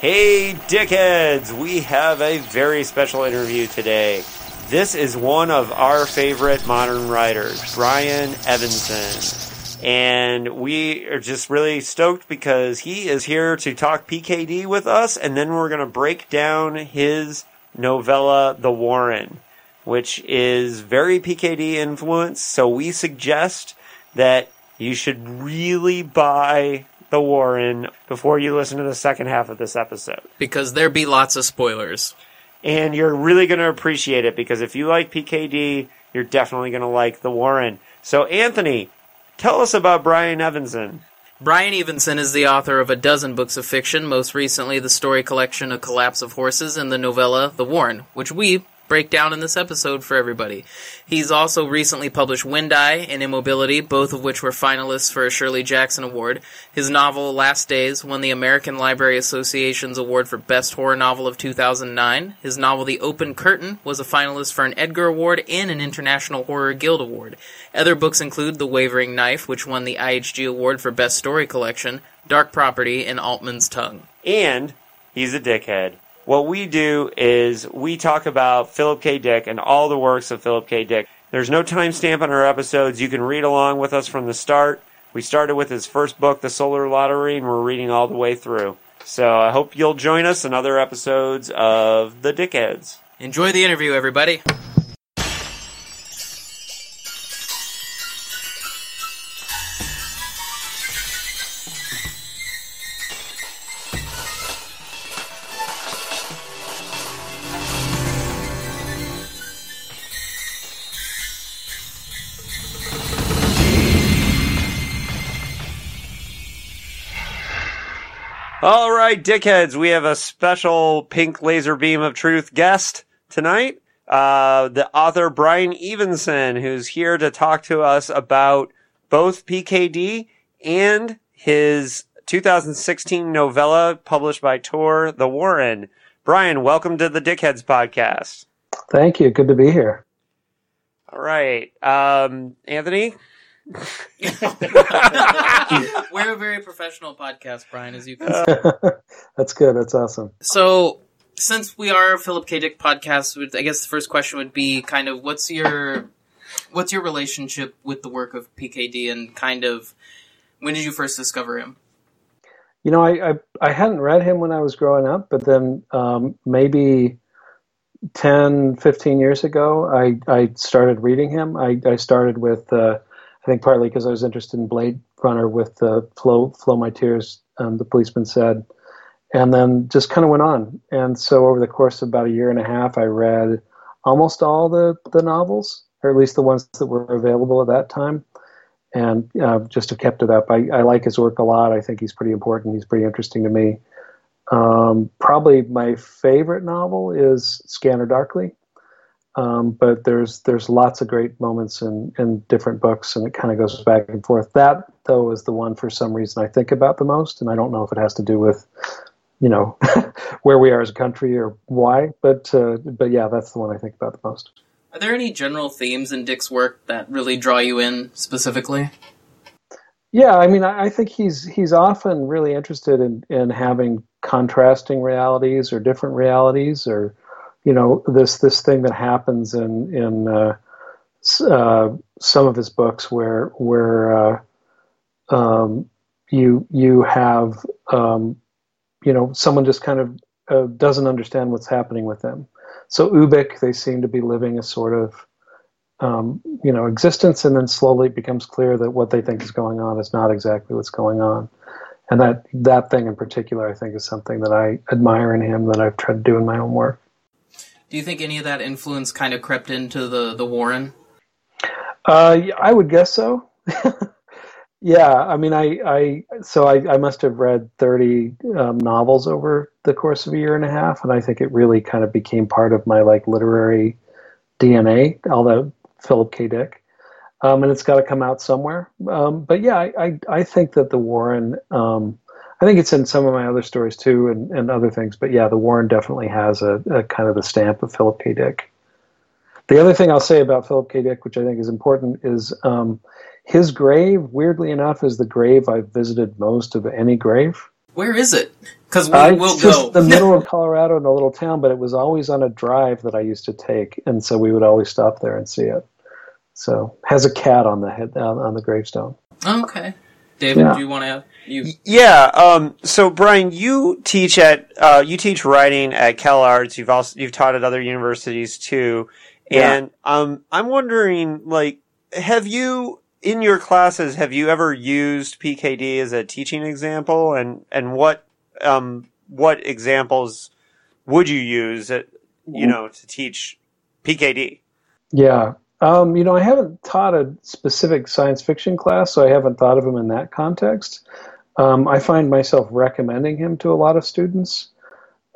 Hey, dickheads! We have a very special interview today. This is one of our favorite modern writers, Brian Evenson. And we are just really stoked because he is here to talk PKD with us, and then we're going to break down his novella, The Warren, which is very PKD influenced. So we suggest that you should really buy The Warren before you listen to the second half of this episode. Because there be lots of spoilers. And you're really going to appreciate it because if you like PKD, you're definitely going to like The Warren. So, Anthony, tell us about Brian Evenson. Brian Evenson is the author of a dozen books of fiction, most recently the story collection A Collapse of Horses and the novella The Warren, which we break down in this episode for everybody. He's also recently published Wind Eye and Immobility, both of which were finalists for a Shirley Jackson Award. His novel Last Days won the American Library Association's award for Best Horror Novel of 2009. His novel The Open Curtain was a finalist for an Edgar Award and an International Horror Guild Award. Other books include The Wavering Knife, which won the IHG Award for Best Story Collection, Dark Property, and Altman's Tongue. And he's a dickhead what we do is we talk about Philip K. Dick and all the works of Philip K. Dick. There's no timestamp on our episodes. You can read along with us from the start. We started with his first book, The Solar Lottery, and we're reading all the way through. So I hope you'll join us in other episodes of The Dickheads. Enjoy the interview, everybody. All right, dickheads, we have a special pink laser beam of truth guest tonight. Uh, the author Brian Evenson, who's here to talk to us about both PKD and his 2016 novella published by Tor, The Warren. Brian, welcome to the Dickheads podcast. Thank you. Good to be here. All right. Um, Anthony, We're a very professional podcast, Brian, as you can see. That's good. That's awesome. So, since we are a Philip K. Dick podcast, I guess the first question would be kind of what's your what's your relationship with the work of PKD, and kind of when did you first discover him? You know, I I, I hadn't read him when I was growing up, but then um, maybe 10, 15 years ago, I I started reading him. I I started with. Uh, I think partly because I was interested in Blade Runner with the Flow Flow My Tears, um, the policeman said, and then just kind of went on. And so over the course of about a year and a half, I read almost all the the novels, or at least the ones that were available at that time, and uh, just have kept it up. I, I like his work a lot. I think he's pretty important. He's pretty interesting to me. Um, probably my favorite novel is Scanner Darkly. Um, but there's there's lots of great moments in, in different books, and it kind of goes back and forth. That though is the one for some reason I think about the most, and I don't know if it has to do with, you know, where we are as a country or why, but uh, but yeah, that's the one I think about the most. Are there any general themes in Dick's work that really draw you in specifically? Yeah, I mean, I, I think he's he's often really interested in in having contrasting realities or different realities or you know this this thing that happens in in uh, uh, some of his books where where uh, um, you you have um, you know someone just kind of uh, doesn't understand what's happening with them. So Ubik, they seem to be living a sort of um, you know existence, and then slowly it becomes clear that what they think is going on is not exactly what's going on. And that that thing in particular, I think, is something that I admire in him that I've tried to do in my own work. Do you think any of that influence kind of crept into the the Warren? Uh, I would guess so. yeah, I mean, I, I so I, I must have read thirty um, novels over the course of a year and a half, and I think it really kind of became part of my like literary DNA. Although Philip K. Dick, um, and it's got to come out somewhere. Um, but yeah, I, I, I think that the Warren. Um, I think it's in some of my other stories too, and, and other things. But yeah, the Warren definitely has a, a kind of the stamp of Philip K. Dick. The other thing I'll say about Philip K. Dick, which I think is important, is um, his grave. Weirdly enough, is the grave I've visited most of any grave. Where is it? Because we Uh, will go. just the middle of Colorado in a little town, but it was always on a drive that I used to take, and so we would always stop there and see it. So has a cat on the head on the gravestone. okay. David, Yeah. do you want to? You Yeah. Um, so Brian, you teach at uh, you teach writing at Cal Arts. You've also you've taught at other universities too. Yeah. And um, I'm wondering, like, have you in your classes have you ever used PKD as a teaching example? And and what um what examples would you use at, you know to teach PKD? Yeah. Um, you know, I haven't taught a specific science fiction class, so I haven't thought of him in that context. Um, I find myself recommending him to a lot of students.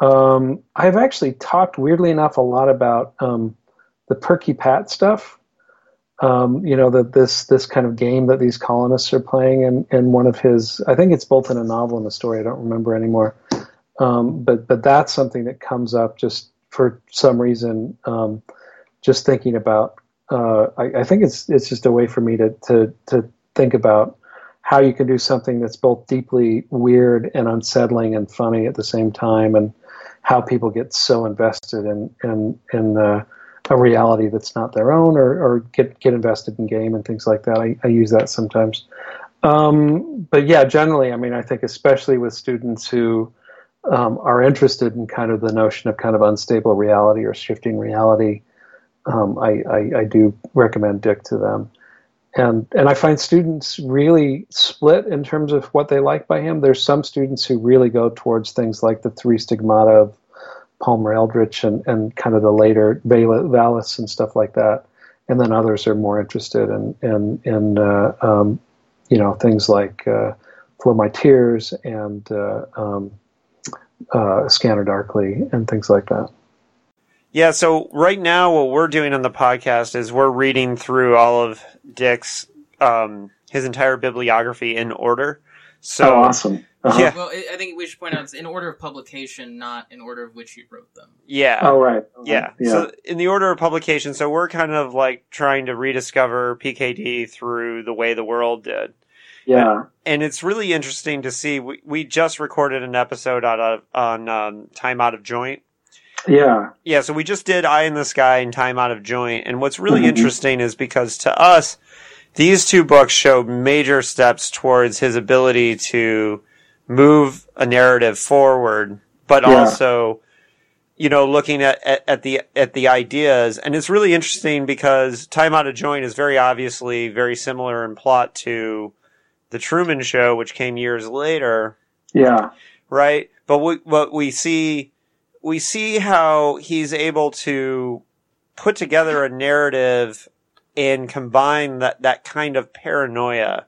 Um, I've actually talked, weirdly enough, a lot about um, the Perky Pat stuff. Um, you know, that this this kind of game that these colonists are playing in, in one of his, I think it's both in a novel and a story. I don't remember anymore. Um, but but that's something that comes up just for some reason. Just thinking about uh, I, I, think it's it's just a way for me to, to to think about how you can do something that's both deeply weird and unsettling and funny at the same time, and how people get so invested in in in uh, a reality that's not their own, or, or get get invested in game and things like that. I, I use that sometimes, um, but yeah, generally, I mean, I think especially with students who um, are interested in kind of the notion of kind of unstable reality or shifting reality um, I, I, I, do recommend Dick to them. And, and I find students really split in terms of what they like by him. There's some students who really go towards things like the three stigmata of Palmer Eldritch and, and kind of the later Valis and stuff like that. And then others are more interested in, in, in uh, um, you know, things like uh, Flow My Tears and uh, um, uh, Scanner Darkly and things like that. Yeah, so right now what we're doing on the podcast is we're reading through all of Dick's um, his entire bibliography in order. So oh, awesome! Uh-huh. Yeah. Well, I think we should point out it's in order of publication, not in order of which he wrote them. Yeah. Oh, right. Yeah. yeah. So in the order of publication, so we're kind of like trying to rediscover PKD through the way the world did. Yeah. And, and it's really interesting to see. We, we just recorded an episode out of on um, Time Out of Joint. Yeah. Yeah, so we just did Eye in the Sky and Time Out of Joint. And what's really mm-hmm. interesting is because to us, these two books show major steps towards his ability to move a narrative forward, but yeah. also, you know, looking at, at, at, the at the ideas. And it's really interesting because Time Out of Joint is very obviously very similar in plot to the Truman Show, which came years later. Yeah. Right? But we, what we see we see how he's able to put together a narrative and combine that, that kind of paranoia,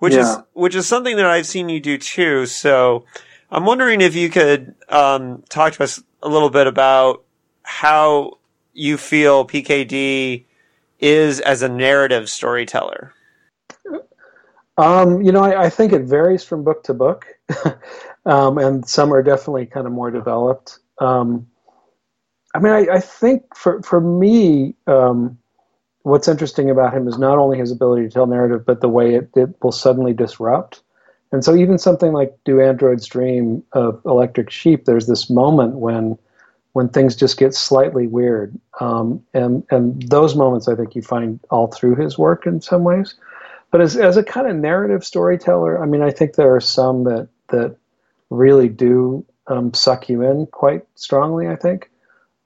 which yeah. is which is something that I've seen you do too. So I'm wondering if you could um, talk to us a little bit about how you feel PKD is as a narrative storyteller. Um, you know, I, I, think it varies from book to book, um, and some are definitely kind of more developed. Um, I mean, I, I, think for for me, um, what's interesting about him is not only his ability to tell narrative, but the way it, it will suddenly disrupt. And so, even something like "Do Androids Dream" of Electric Sheep, there's this moment when when things just get slightly weird, um, and and those moments I think you find all through his work in some ways. But as as a kind of narrative storyteller, I mean, I think there are some that that really do um, suck you in quite strongly. I think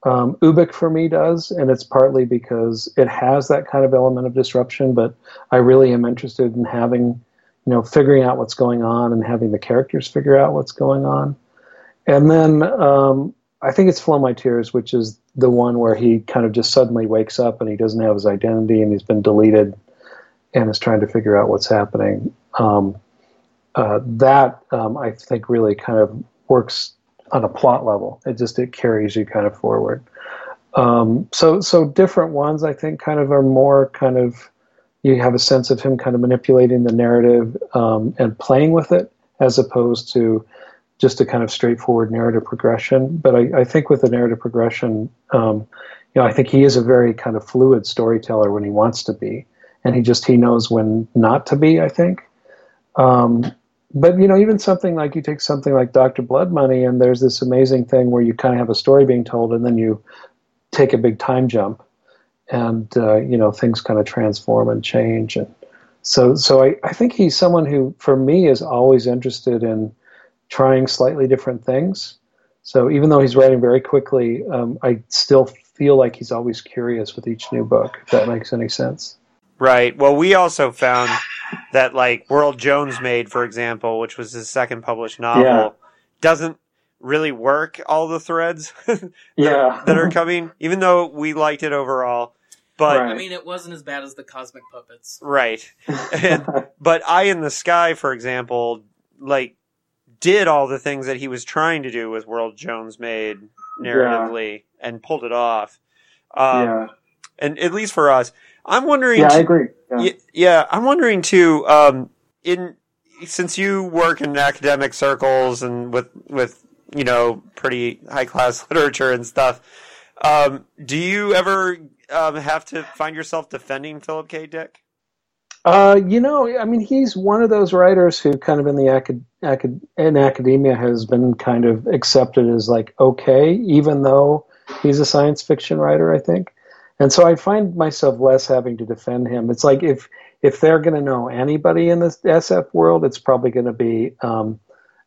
um, Ubik for me does, and it's partly because it has that kind of element of disruption. But I really am interested in having, you know, figuring out what's going on and having the characters figure out what's going on. And then um, I think it's Flow My Tears, which is the one where he kind of just suddenly wakes up and he doesn't have his identity and he's been deleted and is trying to figure out what's happening. Um, uh, that um, I think really kind of works on a plot level. It just it carries you kind of forward. Um, so so different ones I think kind of are more kind of you have a sense of him kind of manipulating the narrative um, and playing with it as opposed to just a kind of straightforward narrative progression. But I, I think with the narrative progression, um, you know, I think he is a very kind of fluid storyteller when he wants to be, and he just he knows when not to be. I think. Um, but you know, even something like you take something like Doctor Blood Money, and there's this amazing thing where you kind of have a story being told, and then you take a big time jump, and uh, you know things kind of transform and change, and so so I, I think he's someone who, for me, is always interested in trying slightly different things. So even though he's writing very quickly, um, I still feel like he's always curious with each new book. If that makes any sense. Right. Well, we also found that like World Jones made, for example, which was his second published novel, yeah. doesn't really work all the threads that, yeah. that are coming, even though we liked it overall. But right. I mean, it wasn't as bad as the Cosmic Puppets, right? And, but Eye in the Sky, for example, like did all the things that he was trying to do with World Jones made narratively yeah. and pulled it off. Um, yeah. And at least for us, I'm wondering. Yeah, I agree. Yeah, yeah I'm wondering too. Um, in since you work in academic circles and with with you know pretty high class literature and stuff, um, do you ever um, have to find yourself defending Philip K. Dick? Uh, you know, I mean, he's one of those writers who, kind of in the acad- acad- in academia, has been kind of accepted as like okay, even though he's a science fiction writer. I think, and so I find myself less having to defend him. It's like if if they're going to know anybody in the SF world, it's probably going to be um,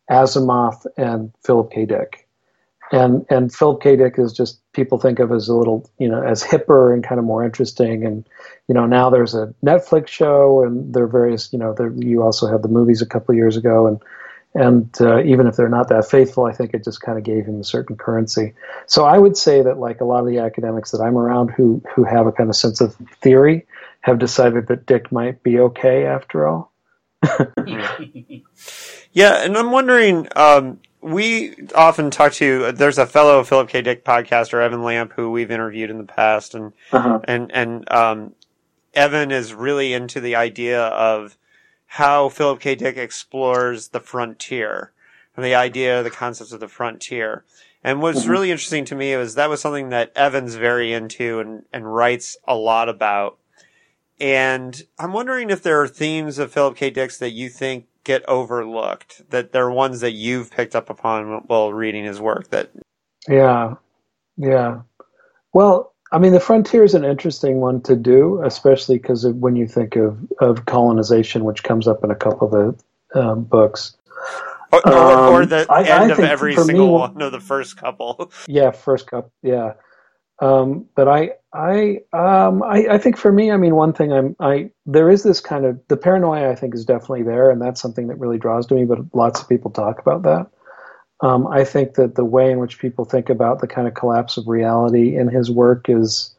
Asimov and Philip K. Dick. And and Philip K. Dick is just people think of as a little you know as hipper and kind of more interesting. And you know now there's a Netflix show and there are various you know there, you also had the movies a couple years ago and and uh, even if they're not that faithful, I think it just kind of gave him a certain currency. So I would say that like a lot of the academics that I'm around who who have a kind of sense of theory have decided that Dick might be okay after all. yeah, and I'm wondering. Um, we often talk to. There's a fellow Philip K. Dick podcaster, Evan Lampe, who we've interviewed in the past, and uh-huh. and and um, Evan is really into the idea of how Philip K. Dick explores the frontier and the idea, the concepts of the frontier. And what's mm-hmm. really interesting to me was that was something that Evan's very into and, and writes a lot about. And I'm wondering if there are themes of Philip K. Dick's that you think get overlooked, that there are ones that you've picked up upon while reading his work that. Yeah. Yeah. Well, I mean, the frontier is an interesting one to do, especially because when you think of, of colonization, which comes up in a couple of the um, books. Or, um, or the I, end I of every single me, one of the first couple. Yeah, first couple. Yeah, um, but I, I, um, I, I think for me, I mean, one thing I'm, I there is this kind of the paranoia. I think is definitely there, and that's something that really draws to me. But lots of people talk about that. Um, I think that the way in which people think about the kind of collapse of reality in his work is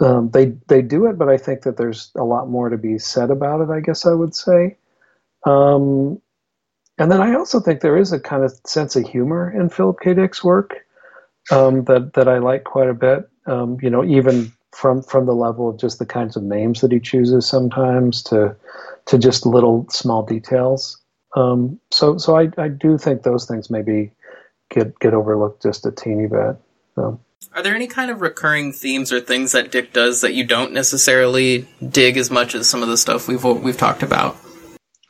um, they they do it, but I think that there's a lot more to be said about it. I guess I would say, um, and then I also think there is a kind of sense of humor in Philip K. Dick's work um, that that I like quite a bit. Um, you know, even from from the level of just the kinds of names that he chooses sometimes to to just little small details. Um, so so I, I do think those things maybe get get overlooked just a teeny bit. So. Are there any kind of recurring themes or things that Dick does that you don't necessarily dig as much as some of the stuff we've we've talked about?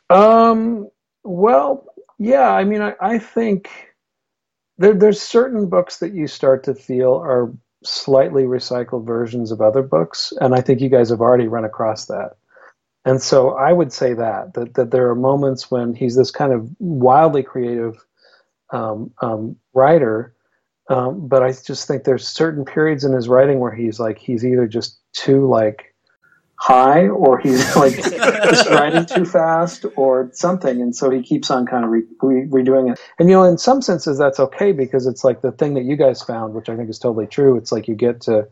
Um. Well, yeah. I mean, I, I think there, there's certain books that you start to feel are slightly recycled versions of other books, and I think you guys have already run across that. And so I would say that that that there are moments when he's this kind of wildly creative um, um, writer, um, but I just think there's certain periods in his writing where he's like he's either just too like high or he's like just writing too fast or something, and so he keeps on kind of re- re- redoing it. And you know, in some senses, that's okay because it's like the thing that you guys found, which I think is totally true. It's like you get to,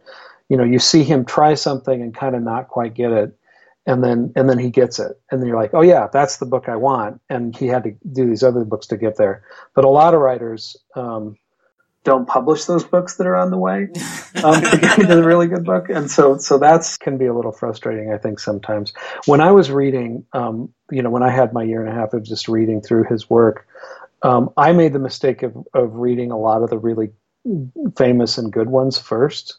you know, you see him try something and kind of not quite get it and then and then he gets it. And then you're like oh yeah that's the book i want. And he had to do these other books to get there. But a lot of writers um, don't publish those books that are on the way um, to get into the really good book. And so so that's can be a little frustrating i think sometimes. When i was reading um, you know when i had my year and a half of just reading through his work um, i made the mistake of, of reading a lot of the really famous and good ones first.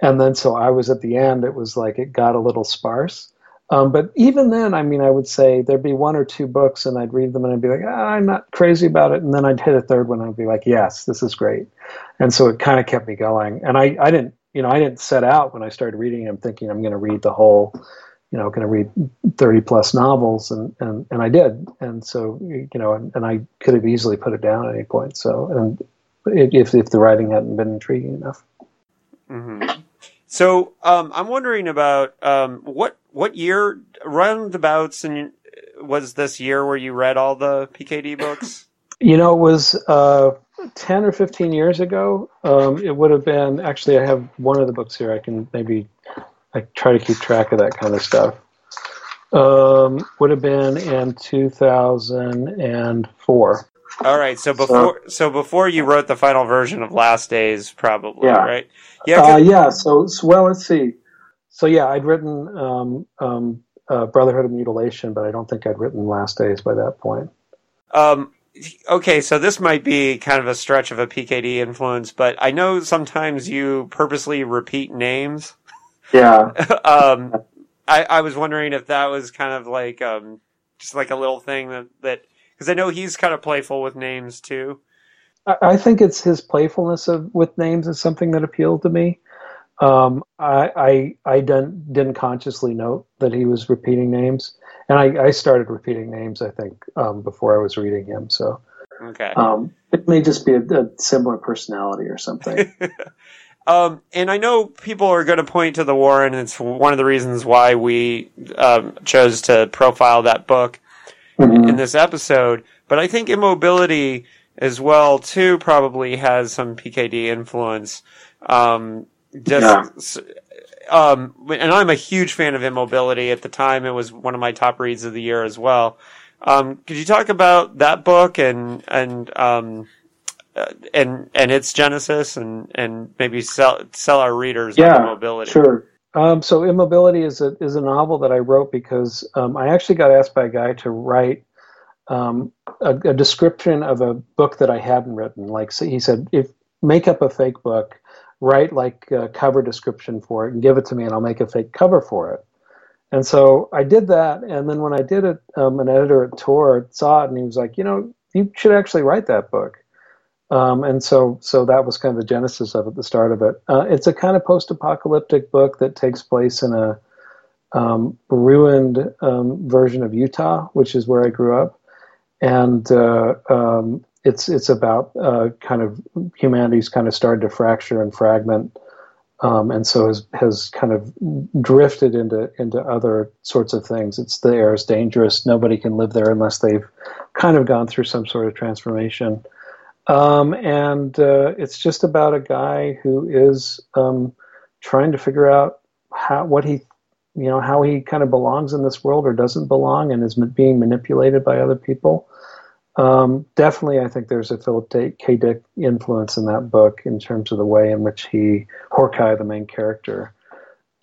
And then so i was at the end it was like it got a little sparse Um, but even then, I mean, I would say there'd be one or two books, and I'd read them, and I'd be like, ah, I'm not crazy about it. And then I'd hit a third one, and I'd be like, yes, this is great. And so it kind of kept me going. And I, I didn't, you know, I didn't set out when I started reading him thinking I'm going to read the whole, you know, going to read 30 plus novels, and and and I did. And so, you know, and, and I could have easily put it down at any point. So, and if if the writing hadn't been intriguing enough. Mm-hmm. So um, I'm wondering about um, what what year roundabouts and was this year where you read all the PKD books? You know, it was uh, ten or fifteen years ago. Um, it would have been actually. I have one of the books here. I can maybe I try to keep track of that kind of stuff. Um, would have been in two thousand and four. All right, so before so, so, before you wrote the final version of Last Days, probably, yeah. right? Yeah, uh, yeah. So, so, well, let's see. So yeah, I'd written um, um, uh, Brotherhood of Mutilation, but I don't think I'd written Last Days by that point. Um, okay, so this might be kind of a stretch of a PKD influence, but I know sometimes you purposely repeat names. Yeah. um, I, I was wondering if that was kind of like um, just like a little thing that that because I know he's kind of playful with names too. I think it's his playfulness of with names is something that appealed to me. Um, I I, I didn't, didn't consciously note that he was repeating names, and I, I started repeating names. I think um, before I was reading him. So okay, um, it may just be a, a similar personality or something. Um, and I know people are going to point to the Warren, and it's one of the reasons why we um, chose to profile that book mm-hmm. in this episode. But I think immobility as well too probably has some PKD influence. Um, just, yeah. um, and I'm a huge fan of immobility. At the time, it was one of my top reads of the year as well. Um, could you talk about that book and and um, uh, and and its genesis and and maybe sell sell our readers yeah, immobility? Sure. Um, so immobility is a is a novel that I wrote because um, I actually got asked by a guy to write um, a, a, description of a book that I hadn't written. Like so he said, if make up a fake book, write like a cover description for it, and give it to me, and I'll make a fake cover for it. And so I did that, and then when I did it, um, an editor at Tor saw it, and he was like, you know, you should actually write that book. Um, and so, so that was kind of the genesis of it, the start of it. Uh, it's a kind of post-apocalyptic book that takes place in a um, ruined um, version of Utah, which is where I grew up and uh, um, it's it's about uh, kind of humanity's kind of started to fracture and fragment, um, and so has has kind of drifted into into other sorts of things. It's the air is dangerous. Nobody can live there unless they've kind of gone through some sort of transformation. Um, and uh, it's just about a guy who is um, trying to figure out how what he you know how he kind of belongs in this world or doesn't belong and is being manipulated by other people um, definitely i think there's a philip k dick influence in that book in terms of the way in which he horkai the main character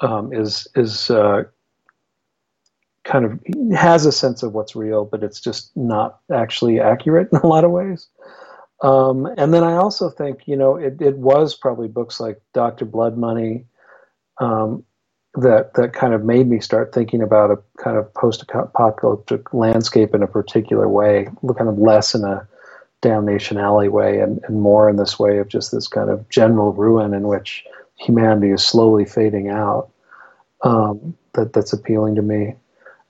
um, is is uh, kind of has a sense of what's real but it's just not actually accurate in a lot of ways. Um, and then i also think you know it, it was probably books like dr blood money um, that that kind of made me start thinking about a kind of post-apocalyptic landscape in a particular way, kind of less in a damnation alley way and, and more in this way of just this kind of general ruin in which humanity is slowly fading out. Um, that that's appealing to me.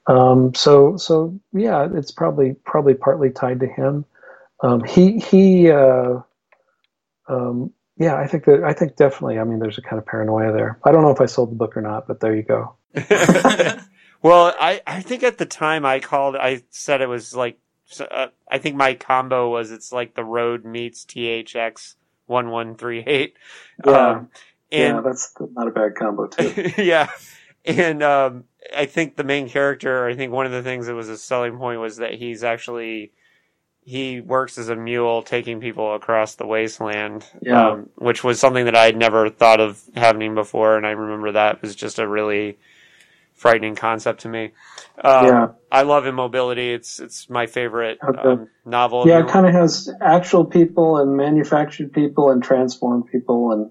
Um, so so yeah, it's probably probably partly tied to him. Um, he he uh, um, yeah, I think that I think definitely. I mean, there's a kind of paranoia there. I don't know if I sold the book or not, but there you go. well, I I think at the time I called, I said it was like uh, I think my combo was it's like the Road meets THX one one three eight. Yeah, um, and, yeah, that's not a bad combo too. yeah, and um, I think the main character. I think one of the things that was a selling point was that he's actually he works as a mule taking people across the wasteland, yeah. um, which was something that I had never thought of happening before, and I remember that was just a really frightening concept to me. Um, yeah, I love Immobility. It's it's my favorite okay. um, novel. Yeah, it kind of has actual people and manufactured people and transformed people, and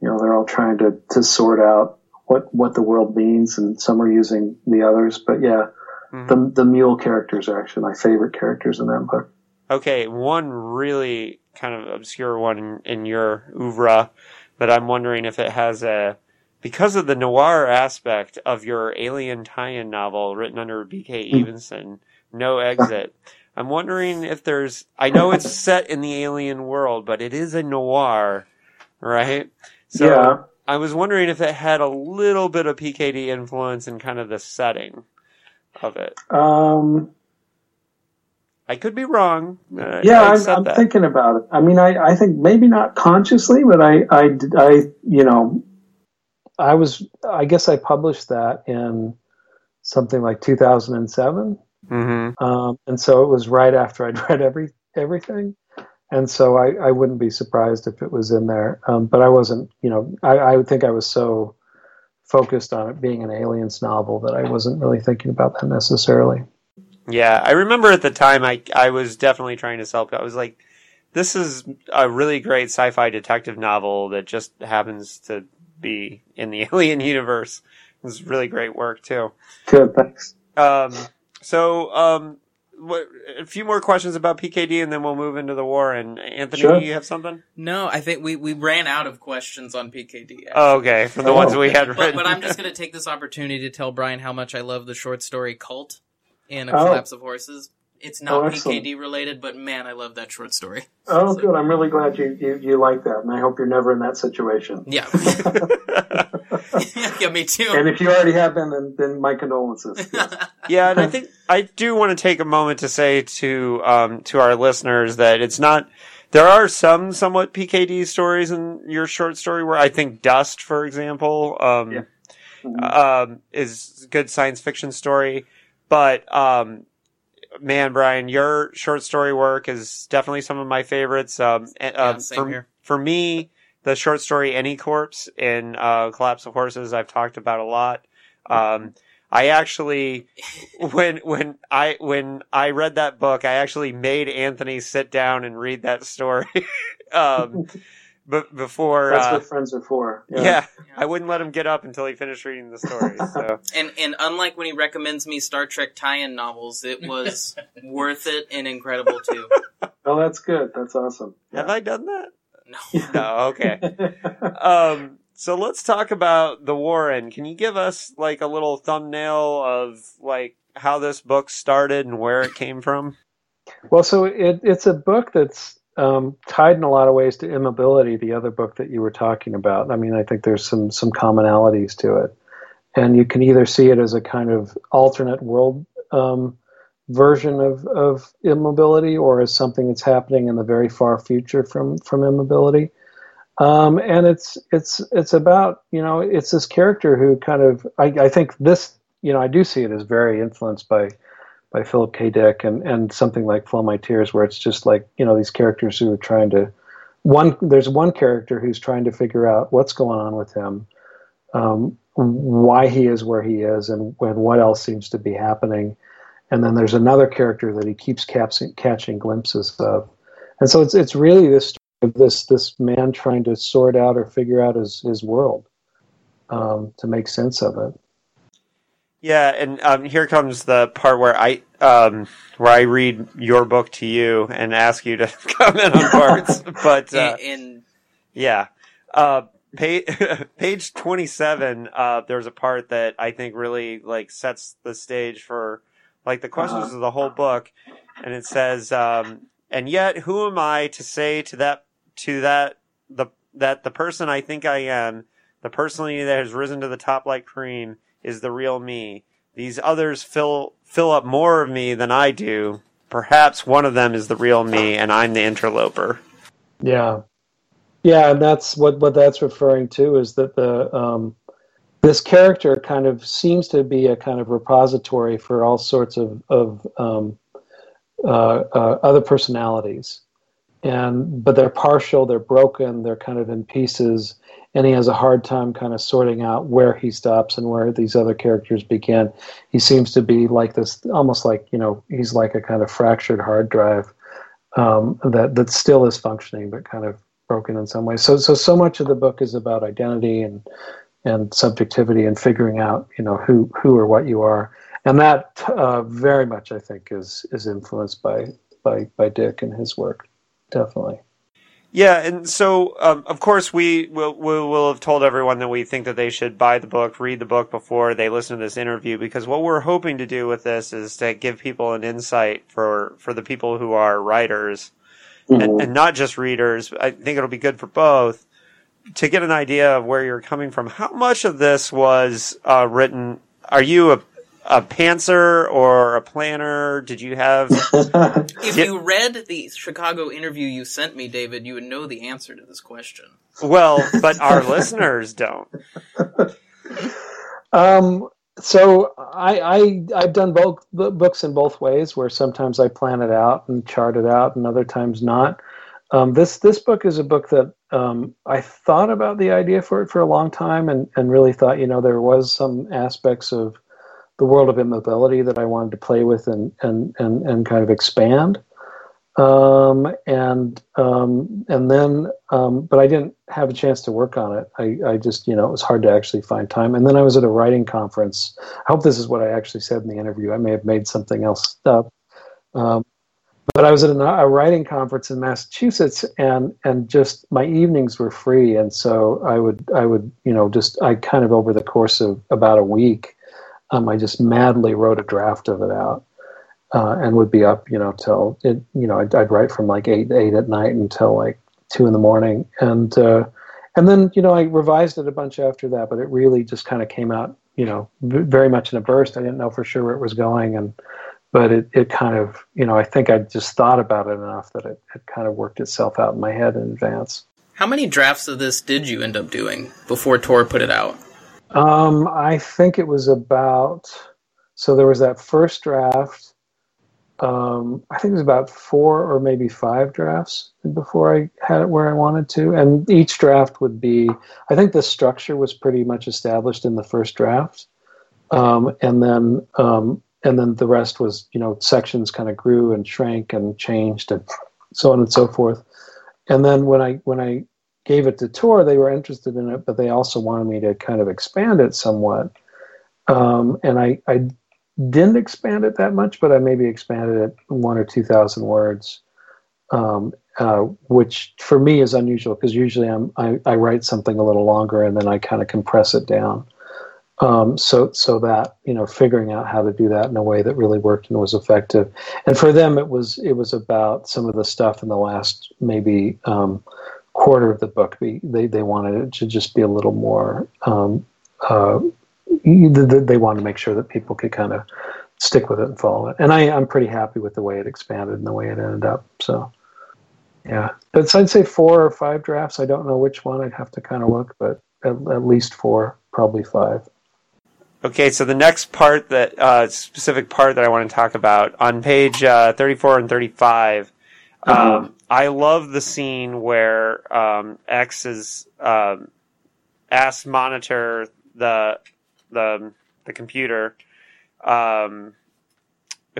you know they're all trying to to sort out what what the world means, and some are using the others. But yeah, mm-hmm. the the mule characters are actually my favorite characters in that book. Okay, one really kind of obscure one in, in your oeuvre, but I'm wondering if it has a because of the noir aspect of your alien tie-in novel written under B.K. Hmm. Evenson, No Exit. I'm wondering if there's. I know it's set in the alien world, but it is a noir, right? So yeah. I was wondering if it had a little bit of PKD influence in kind of the setting of it. Um, I could be wrong. Uh, yeah, I am thinking about it. I mean, I, I think maybe not consciously, but I, I, I, you know, I was, I guess I published that in something like 2007. Mm-hmm. Um, and so it was right after I'd read every, everything. And so I, I wouldn't be surprised if it was in there. Um, but I wasn't, you know, I, I would think I was so focused on it being an aliens novel that I wasn't really thinking about that necessarily. Yeah, I remember at the time I I was definitely trying to sell. It. I was like, this is a really great sci-fi detective novel that just happens to be in the Alien universe. It's really great work too. Good, thanks. Um, so um, what, a few more questions about PKD, and then we'll move into the war. And Anthony, sure. you have something? No, I think we, we ran out of questions on PKD. Oh, okay, from the oh. ones we had written. But, but I'm just going to take this opportunity to tell Brian how much I love the short story Cult and A oh. Collapse oh. of Horses. It's not oh, PKD related, but man, I love that short story. Oh, so. good. I'm really glad you, you, you like that, and I hope you're never in that situation. Yeah. yeah, me too. And if you already have been, then, then my condolences. yeah, and I think I do want to take a moment to say to um, to our listeners that it's not. There are some somewhat PKD stories in your short story where I think Dust, for example, um, yeah. mm-hmm. um, is a good science fiction story. But um, man, Brian, your short story work is definitely some of my favorites. Um, yeah, um, for, here. for me, the short story Any Corpse in uh, Collapse of Horses, I've talked about a lot. Um, I actually, when when I when I read that book, I actually made Anthony sit down and read that story. um, but before that's uh, what friends are for. Yeah. yeah. I wouldn't let him get up until he finished reading the story. So. and and unlike when he recommends me Star Trek tie-in novels, it was worth it and incredible too. Oh, that's good. That's awesome. Yeah. Have I done that? No. no. Okay. um. So let's talk about the Warren. Can you give us like a little thumbnail of like how this book started and where it came from? Well, so it, it's a book that's um, tied in a lot of ways to immobility, the other book that you were talking about. I mean, I think there's some some commonalities to it, and you can either see it as a kind of alternate world um, version of of immobility, or as something that's happening in the very far future from from immobility. Um, and it's it's it's about you know it's this character who kind of I, I think this you know I do see it as very influenced by by Philip K. Dick and, and something like Flow My Tears, where it's just like, you know, these characters who are trying to one there's one character who's trying to figure out what's going on with him, um, why he is where he is, and when what else seems to be happening. And then there's another character that he keeps catching, glimpses of. And so it's it's really this this this man trying to sort out or figure out his his world um, to make sense of it. Yeah, and um, here comes the part where I um, where I read your book to you and ask you to comment on parts. but uh, in yeah, uh, page page twenty seven. Uh, there's a part that I think really like sets the stage for like the questions uh-huh. of the whole book, and it says, um, "And yet, who am I to say to that to that the that the person I think I am, the personality that has risen to the top like cream." Is the real me. These others fill fill up more of me than I do. Perhaps one of them is the real me, and I'm the interloper. Yeah, yeah, and that's what what that's referring to is that the um, this character kind of seems to be a kind of repository for all sorts of of um, uh, uh, other personalities, and but they're partial, they're broken, they're kind of in pieces, and he has a hard time kind of sorting out where he stops and where these other characters begin. He seems to be like this, almost like you know, he's like a kind of fractured hard drive um, that that still is functioning, but kind of broken in some way. So, so so much of the book is about identity and and subjectivity and figuring out you know who who or what you are and that uh, very much I think is is influenced by by by Dick and his work definitely yeah, and so um, of course we will we will have told everyone that we think that they should buy the book, read the book before they listen to this interview, because what we're hoping to do with this is to give people an insight for for the people who are writers mm-hmm. and, and not just readers. I think it'll be good for both to get an idea of where you're coming from. How much of this was uh, written? Are you a a pantser or a planner? Did you have? if you read the Chicago interview you sent me, David, you would know the answer to this question. Well, but our listeners don't. Um, so I, I I've done both books in both ways, where sometimes I plan it out and chart it out, and other times not. Um, this this book is a book that um, I thought about the idea for it for a long time, and, and really thought you know there was some aspects of the world of immobility that I wanted to play with and and and, and kind of expand. Um, and um, and then, um, but I didn't have a chance to work on it. I, I just, you know, it was hard to actually find time. And then I was at a writing conference. I hope this is what I actually said in the interview. I may have made something else up. Um, but I was at a, a writing conference in Massachusetts, and and just my evenings were free, and so I would I would you know just I kind of over the course of about a week um, I just madly wrote a draft of it out, uh, and would be up, you know, till it, you know, I'd, I'd, write from like eight eight at night until like two in the morning, and uh, and then you know I revised it a bunch after that, but it really just kind of came out, you know, very much in a burst. I didn't know for sure where it was going, and but it, it kind of, you know, I think I just thought about it enough that it, it kind of worked itself out in my head in advance. How many drafts of this did you end up doing before Tor put it out? Um, I think it was about. So there was that first draft. Um, I think it was about four or maybe five drafts before I had it where I wanted to, and each draft would be. I think the structure was pretty much established in the first draft, um, and then um, and then the rest was you know sections kind of grew and shrank and changed and so on and so forth. And then when I when I gave it to Tor, they were interested in it, but they also wanted me to kind of expand it somewhat. Um, and I, I didn't expand it that much, but I maybe expanded it one or two thousand words, um, uh, which for me is unusual because usually I'm, I, I, write something a little longer and then I kind of compress it down. Um, so so that you know figuring out how to do that in a way that really worked and was effective, and for them it was it was about some of the stuff in the last maybe um, quarter of the book. They they wanted it to just be a little more. Um, uh, they wanted to make sure that people could kind of stick with it and follow it. And I, I'm pretty happy with the way it expanded and the way it ended up. So, yeah, but I'd say four or five drafts. I don't know which one. I'd have to kind of look, but at, at least four, probably five. Okay, so the next part that uh, specific part that I want to talk about on page uh, 34 and 35 uh-huh. Um, I love the scene where um, X is um, asked monitor the the the computer um,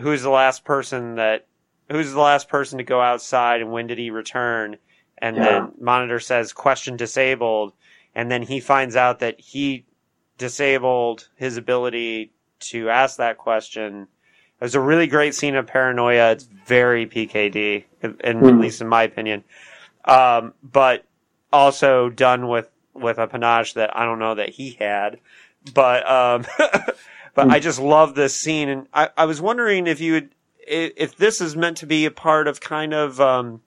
who's the last person that who's the last person to go outside and when did he return and yeah. then monitor says question disabled and then he finds out that he disabled his ability to ask that question it was a really great scene of paranoia. It's very PKD, and mm. at least in my opinion. Um, but also done with with a panache that I don't know that he had. But um, but mm. I just love this scene, and I, I was wondering if you would if this is meant to be a part of kind of um,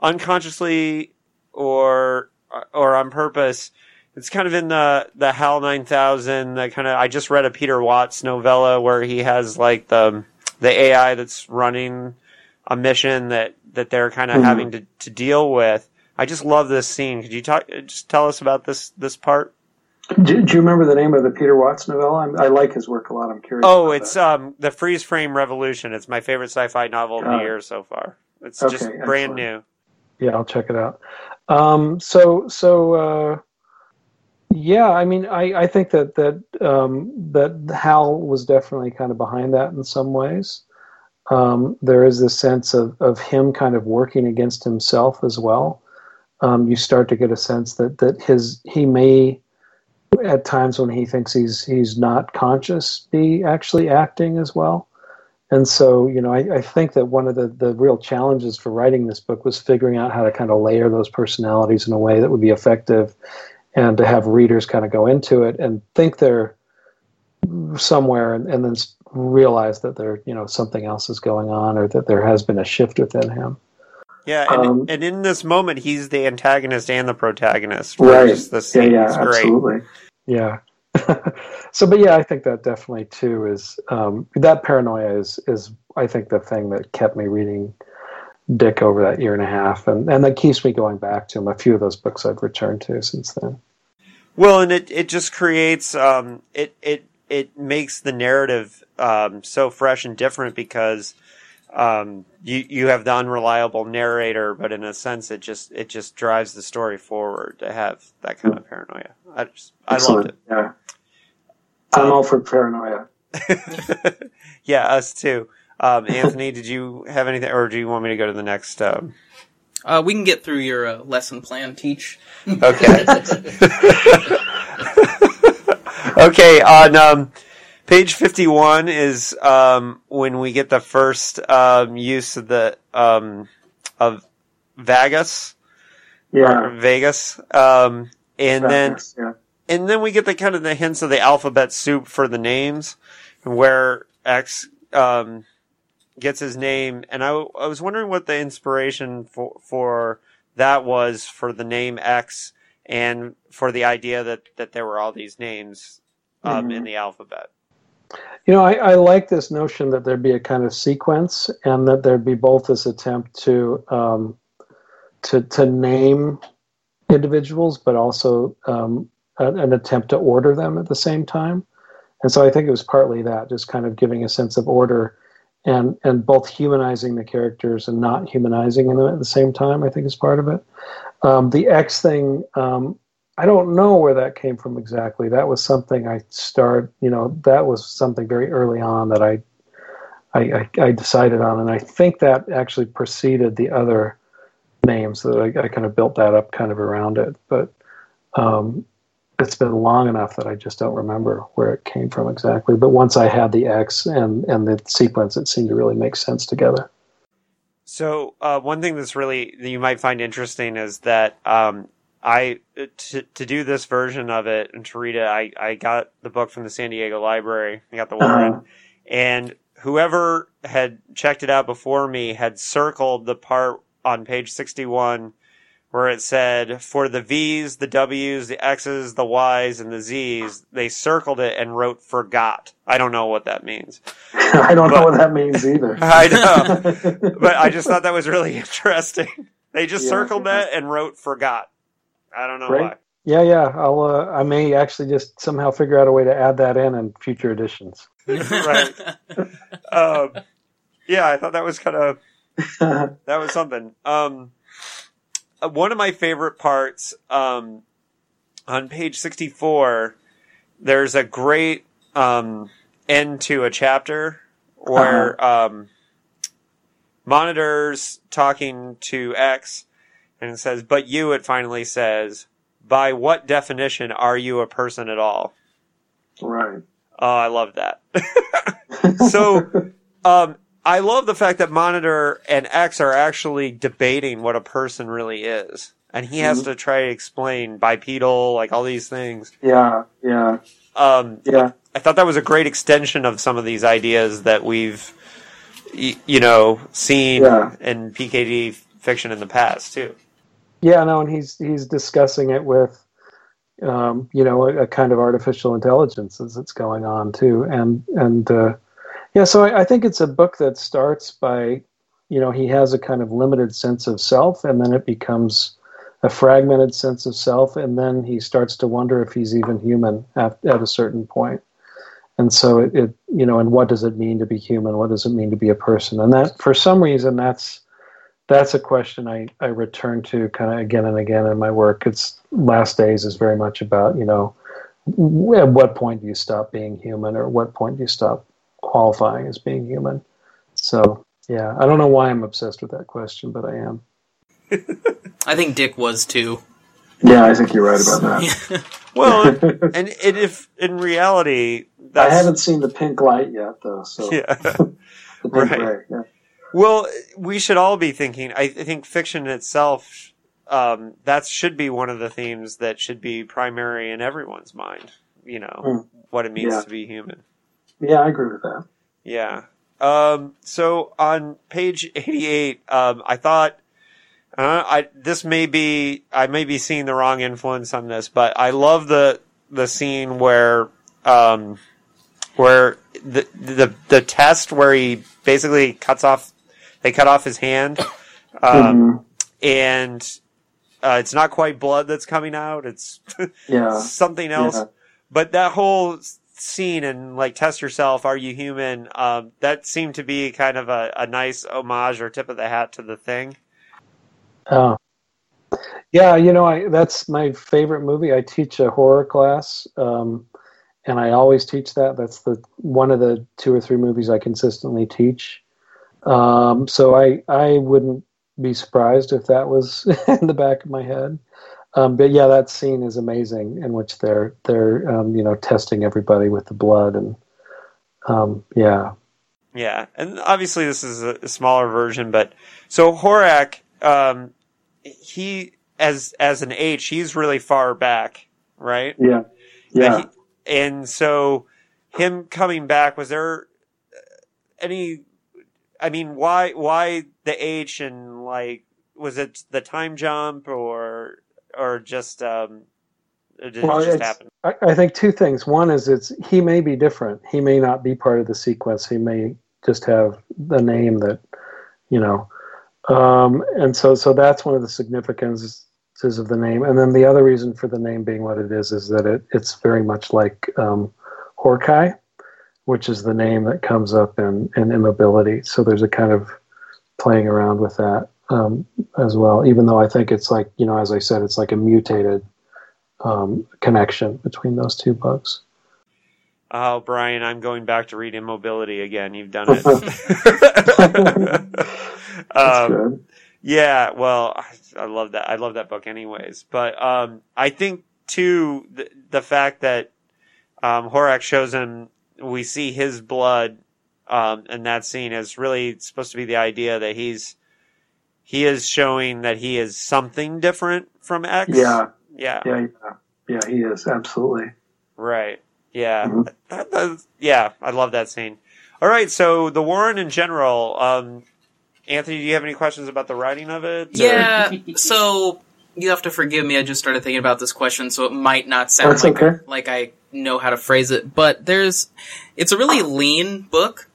unconsciously or or on purpose it's kind of in the the HAL 9000. The kind of I just read a Peter Watts novella where he has like the the AI that's running a mission that that they're kind of mm-hmm. having to, to deal with. I just love this scene. Could you talk? Just tell us about this this part. Do, do you remember the name of the Peter Watts novella? I'm, i like his work a lot. I'm curious. Oh, it's um, the Freeze Frame Revolution. It's my favorite sci-fi novel of the uh, year so far. It's okay, just brand excellent. new. Yeah, I'll check it out. Um, so so uh, yeah, I mean, I, I think that that um, that Hal was definitely kind of behind that in some ways. Um, there is this sense of, of him kind of working against himself as well. Um, you start to get a sense that that his he may at times when he thinks he's he's not conscious, be actually acting as well. And so, you know, I, I, think that one of the, the real challenges for writing this book was figuring out how to kind of layer those personalities in a way that would be effective and to have readers kind of go into it and think they're somewhere and, and then realize that there, you know, something else is going on or that there has been a shift within him. Yeah, and, um, and in this moment, he's the antagonist and the protagonist. Right. The yeah, yeah, absolutely. Yeah. so, but yeah, I think that definitely too is um, that paranoia is is I think the thing that kept me reading Dick over that year and a half, and and that keeps me going back to him. A few of those books I've returned to since then. Well, and it it just creates um, it it it makes the narrative um, so fresh and different because um, you you have the unreliable narrator, but in a sense, it just it just drives the story forward to have that kind of paranoia. I just I loved it. Yeah, I'm um, all for paranoia. yeah, us too. Um, Anthony, did you have anything, or do you want me to go to the next? Um... Uh, we can get through your uh, lesson plan. Teach. Okay. okay. On um, Page 51 is um, when we get the first um, use of the um, of Vegas. Yeah. Vegas. Um, and Vegas, then yeah. and then we get the kind of the hints of the alphabet soup for the names where X um, gets his name and I, I was wondering what the inspiration for for that was for the name X and for the idea that that there were all these names um, mm-hmm. in the alphabet. You know, I, I, like this notion that there'd be a kind of sequence, and that there'd be both this attempt to um, to to name individuals, but also um, an attempt to order them at the same time. And so I think it was partly that, just kind of giving a sense of order, and and both humanizing the characters and not humanizing them at the same time. I think is part of it. Um, the X thing, um, I don't know where that came from exactly. That was something I started, you know, that was something very early on that I, I, I, I decided on, and I think that actually preceded the other names that I, I, kind of built that up kind of around it. But um, it's been long enough that I just don't remember where it came from exactly. But once I had the X and and the sequence, it seemed to really make sense together. So uh, one thing that's really that you might find interesting is that um, I to to do this version of it and to read it, I I got the book from the San Diego Library. I got the Warren, uh-huh. and whoever had checked it out before me had circled the part on page sixty one where it said for the V's, the W's, the X's, the Y's, and the Z's, they circled it and wrote forgot. I don't know what that means. I don't but, know what that means either. I know. but I just thought that was really interesting. They just yeah. circled that and wrote forgot. I don't know Great. why. Yeah, yeah. I'll. Uh, I may actually just somehow figure out a way to add that in in future editions. right. um, yeah, I thought that was kind of that was something. Um, one of my favorite parts um, on page sixty-four. There's a great um, end to a chapter where uh-huh. um, monitors talking to X and it says, but you, it finally says, by what definition are you a person at all? Right. Oh, I love that. so, um, I love the fact that Monitor and X are actually debating what a person really is. And he has mm-hmm. to try to explain bipedal, like all these things. Yeah, yeah. Um, yeah. I thought that was a great extension of some of these ideas that we've, you know, seen yeah. in PKD fiction in the past, too. Yeah, no, and he's he's discussing it with, um, you know, a, a, kind of artificial intelligence as it's going on too, and and uh, yeah, so I, I, think it's a book that starts by, you know, he has a kind of limited sense of self, and then it becomes a fragmented sense of self, and then he starts to wonder if he's even human at at a certain point. And so it, it you know, and what does it mean to be human? What does it mean to be a person? And that, for some reason, that's that's a question I, I return to kind of again and again in my work. It's last days is very much about, you know, at what point do you stop being human or what point do you stop qualifying as being human? So, yeah, I don't know why I'm obsessed with that question, but I am. I think Dick was too. Yeah, I think you're right about that. Well, and, and if in reality, I haven't seen the pink light yet, though. So Yeah. the pink Right. ray. Yeah. Well, we should all be thinking. I, I think fiction itself, um, that should be one of the themes that should be primary in everyone's mind. You know, Mm. what it means Yeah. to be human. Yeah, I agree with that. Yeah. Um, so on page 88, um, I thought, uh, I, this may be, I may be seeing the wrong influence on this, but I love the, the scene where, um, where the, the, the test where he basically cuts off, they cut off his hand, um, Mhm. and, uh, it's not quite blood that's coming out. It's Yeah. something else Yeah. but that whole scene and like test yourself are you human um, that seemed to be kind of a, a nice homage or tip of the hat to the thing Oh. Yeah, you know, I that's my favorite movie. I teach a horror class, um, and I always teach that. That's the one of the two or three movies I consistently teach. Um, so I I wouldn't be surprised if that was in the back of my head. Um, but yeah, that scene is amazing in which they're they're um, you know testing everybody with the blood and um, yeah yeah and obviously this is a, a smaller version but so horak um, he as as an h he's really far back right Yeah. Yeah. he- and so him coming back was there any i mean why why the h and like was it the time jump or or just um did Well, it just happen I, I think two things. One is it's he may be different. He may not be part of the sequence. He may just have the name that, you know, um, and so so that's one of the significances of the name. And then the other reason for the name being what it is is that it it's very much like um, Horkai, which is the name that comes up in in immobility. So there's a kind of playing around with that um, as well. Even though I think it's like you know, as I said, it's like a mutated um, connection between those two books. oh brian i'm going back to read immobility again you've done it That's um, good. Yeah, well, I, I love that. I love that book, anyways. But um, I think too the, the fact that um, Horak shows him, we see his blood, um, in that scene is really supposed to be the idea that he's he is showing that he is something different from X. Yeah. yeah, Yeah. Yeah. Yeah. He is absolutely. right. Yeah, Mhm. That- that- yeah. I love that scene. All right, so the Warren in general. Um, Anthony, do you have any questions about the writing of it? or- Yeah, so you have to forgive me. I just started thinking about this question, so it might not sound That's like okay. like I know how to phrase it. But there's, it's a really lean book,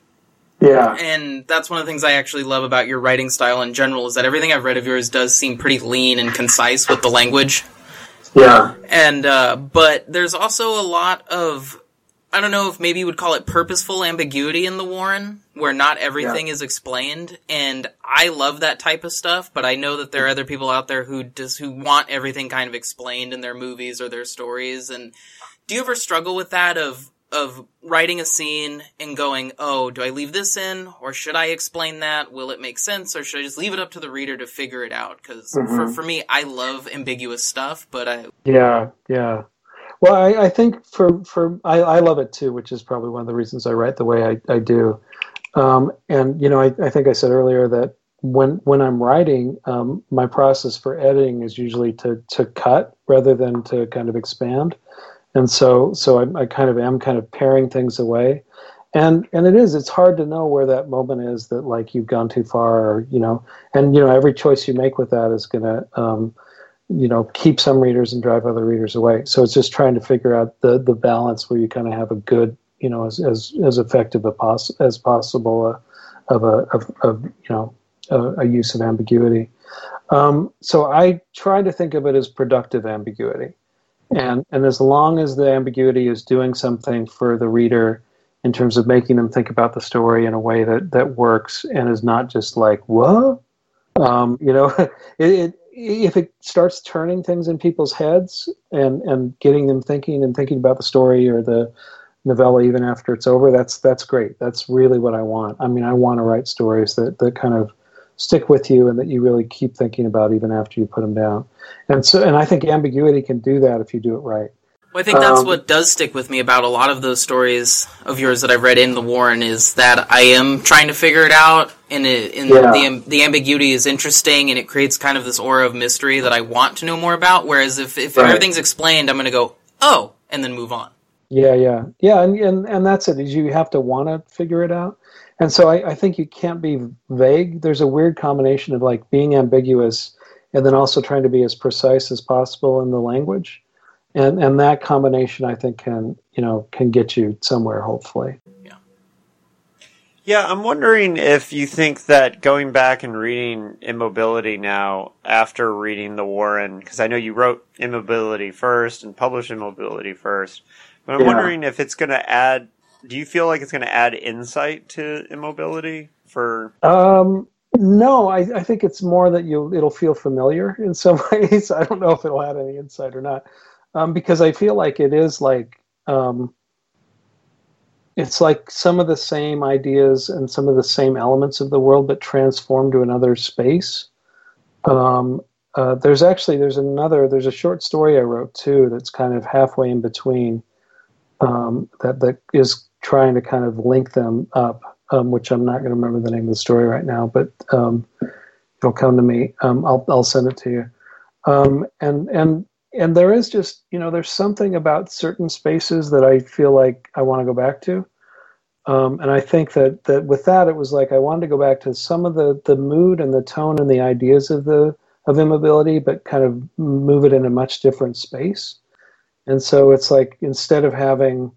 Yeah. and that's one of the things I actually love about your writing style in general. Is that everything I've read of yours does seem pretty lean and concise with the language. Yeah. And uh, but there's also a lot of I don't know if maybe you would call it purposeful ambiguity in the Warren, where not everything is explained. And I love that type of stuff, but I know that there are other people out there who just who want everything kind of explained in their movies or their stories. And do you ever struggle with that of of writing a scene and going, oh, do I leave this in or should I explain that? Will it make sense or should I just leave it up to the reader to figure it out? Because for, Mhm. for me, I love ambiguous stuff, but I, Yeah, yeah. Well, I, I think for for I, I love it too, which is probably one of the reasons I write the way I, I do. Um, and you know, I, I think I said earlier that when when I'm writing, um, my process for editing is usually to to cut rather than to kind of expand. And so so I, I kind of am kind of paring things away. And and it is it's hard to know where that moment is that like you've gone too far or you know and you know every choice you make with that is gonna um, you know keep some readers and drive other readers away. So it's just trying to figure out the the balance where you kind of have a good you know as as, as effective a poss- as possible uh, of a of, of you know a, a use of ambiguity. Um, so i try to think of it as productive ambiguity and and as long as the ambiguity is doing something for the reader in terms of making them think about the story in a way that that works and is not just like what? Um, you know it, it if it starts turning things in people's heads and and getting them thinking and thinking about the story or the novella even after it's over that's that's great. That's really what i want. I mean i want to write stories that that kind of stick with you and that you really keep thinking about even after you put them down and so and i think ambiguity can do that if you do it right Well, I think that's Um, what does stick with me about a lot of those stories of yours that I've read in the Warren is that I am trying to figure it out, and it, and Yeah. the the ambiguity is interesting, and it creates kind of this aura of mystery that I want to know more about. Whereas if if Right. everything's explained, I'm going to go oh, and then move on. Yeah, yeah, yeah, and and, and that's it. Is you have to want to figure it out, and so I, I think you can't be vague. There's a weird combination of like being ambiguous and then also trying to be as precise as possible in the language, and and that combination I think can you know can get you somewhere hopefully. Yeah, Yeah, I'm wondering if you think that going back and reading Immobility now after reading The Warren, because I know you wrote Immobility first and published Immobility first, but I'm Yeah. wondering if it's going to add. Do you feel like it's going to add insight to Immobility for? Um, no, I, I think it's more that you it'll feel familiar in some ways. I don't know if it'll add any insight or not, um, because I feel like it is like um, it's like some of the same ideas and some of the same elements of the world, but transformed to another space. Um, uh, there's actually there's another there's a short story I wrote too that's kind of halfway in between um, that that is trying to kind of link them up um, which I'm not going to remember the name of the story right now, but um, it'll come to me. Um, I'll I'll send it to you. Um, and and and there is just you know there's something about certain spaces that I feel like I want to go back to. Um, and I think that that with that it was like I wanted to go back to some of the the mood and the tone and the ideas of the of immobility, but kind of move it in a much different space. And so it's like instead of having,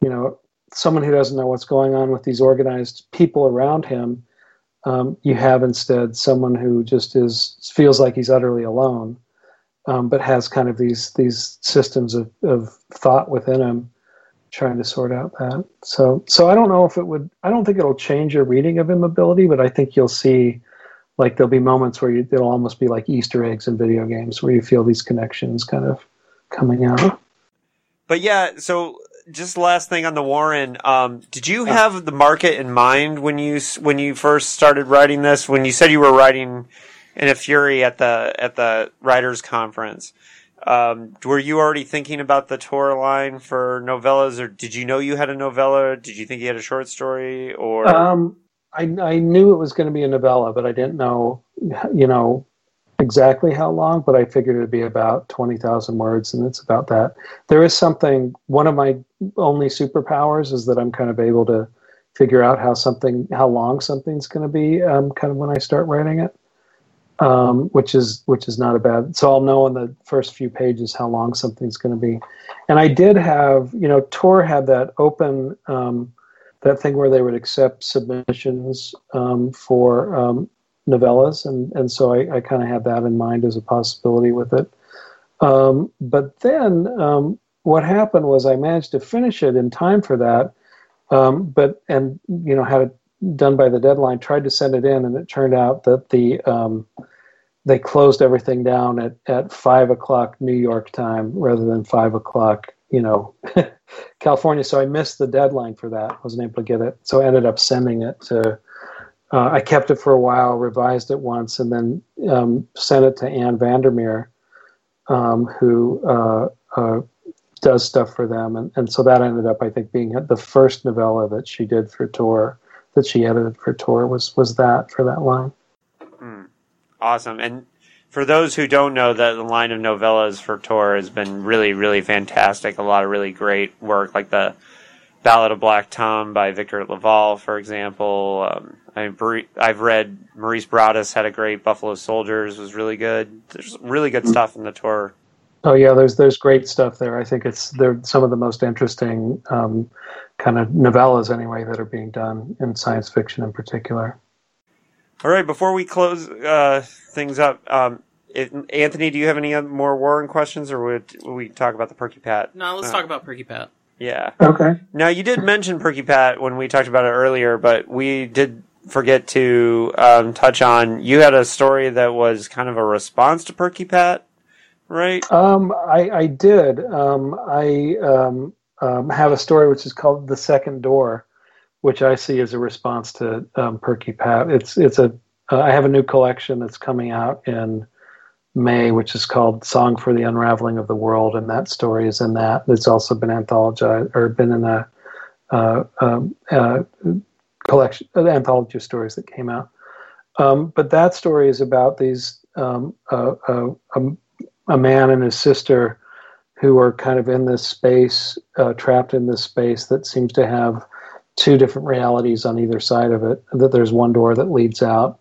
you know, someone who doesn't know what's going on with these organized people around him, um, you have instead someone who just is feels like he's utterly alone, um, but has kind of these these systems of, of thought within him, trying to sort out that. So so I don't know if it would. I don't think it'll change your reading of immobility, but I think you'll see. Like there'll be moments where you, it'll almost be like Easter eggs in video games, where you feel these connections kind of coming out. But yeah, so just last thing on the Warren, um, did you have the market in mind when you when you first started writing this? When you said you were writing in a fury at the at the writers conference, um, were you already thinking about the Tor line for novellas, or did you know you had a novella? Did you think you had a short story, or Um, I, I knew it was going to be a novella, but I didn't know, you know, exactly how long. But I figured it'd be about twenty thousand words, and it's about that. There is something. One of my only superpowers is that I'm kind of able to figure out how something, how long something's going to be, um, kind of when I start writing it. Um, which is which is not a bad. So I'll know in the first few pages how long something's going to be. And I did have, you know, Tor had that open. Um, that thing where they would accept submissions um, for um, novellas, and and so I, I kind of had that in mind as a possibility with it. Um, but then um, what happened was I managed to finish it in time for that, um, but and you know had it done by the deadline. Tried to send it in, and it turned out that the um, they closed everything down at, at five o'clock New York time rather than five o'clock, you know, California. So I missed the deadline for that. Wasn't able to get it. So I ended up sending it to. Uh, I kept it for a while, revised it once, and then um, sent it to Ann VanderMeer, um, who uh, uh, does stuff for them, and, and so that ended up, I think, being the first novella that she did for Tor, that she edited for Tor was was that for that line. awesome? And for those who don't know, that the line of novellas for Tor has been really, really fantastic. A lot of really great work, like the Ballad of Black Tom by Victor LaValle, for example. Um, I mean, I've read Maurice Broaddus had a great Buffalo Soldiers was really good. There's really good stuff in the Tor. Oh yeah, there's there's great stuff there. I think it's they're some of the most interesting um, kind of novellas anyway that are being done in science fiction in particular. All right, before we close uh, things up, um, if, Anthony, do you have any more Warren questions, or would, would we talk about the Perky Pat? No, let's Uh, talk about Perky Pat. Yeah. Okay. Now you did mention Perky Pat when we talked about it earlier, but we did forget to um, touch on you had a story that was kind of a response to Perky Pat, right? Um, I, I did. Um, I um, um, have a story which is called "The Second Door," which I see as a response to um, Perky Pat. It's it's a uh, I have a new collection that's coming out in May, which is called "Song for the Unraveling of the World," and that story is in that. It's also been anthologized or been in a, uh, um, uh, collection, of anthology of stories that came out. Um, but that story is about these um, uh, a man and his sister who are kind of in this space, uh, trapped in this space that seems to have two different realities on either side of it. That there's one door that leads out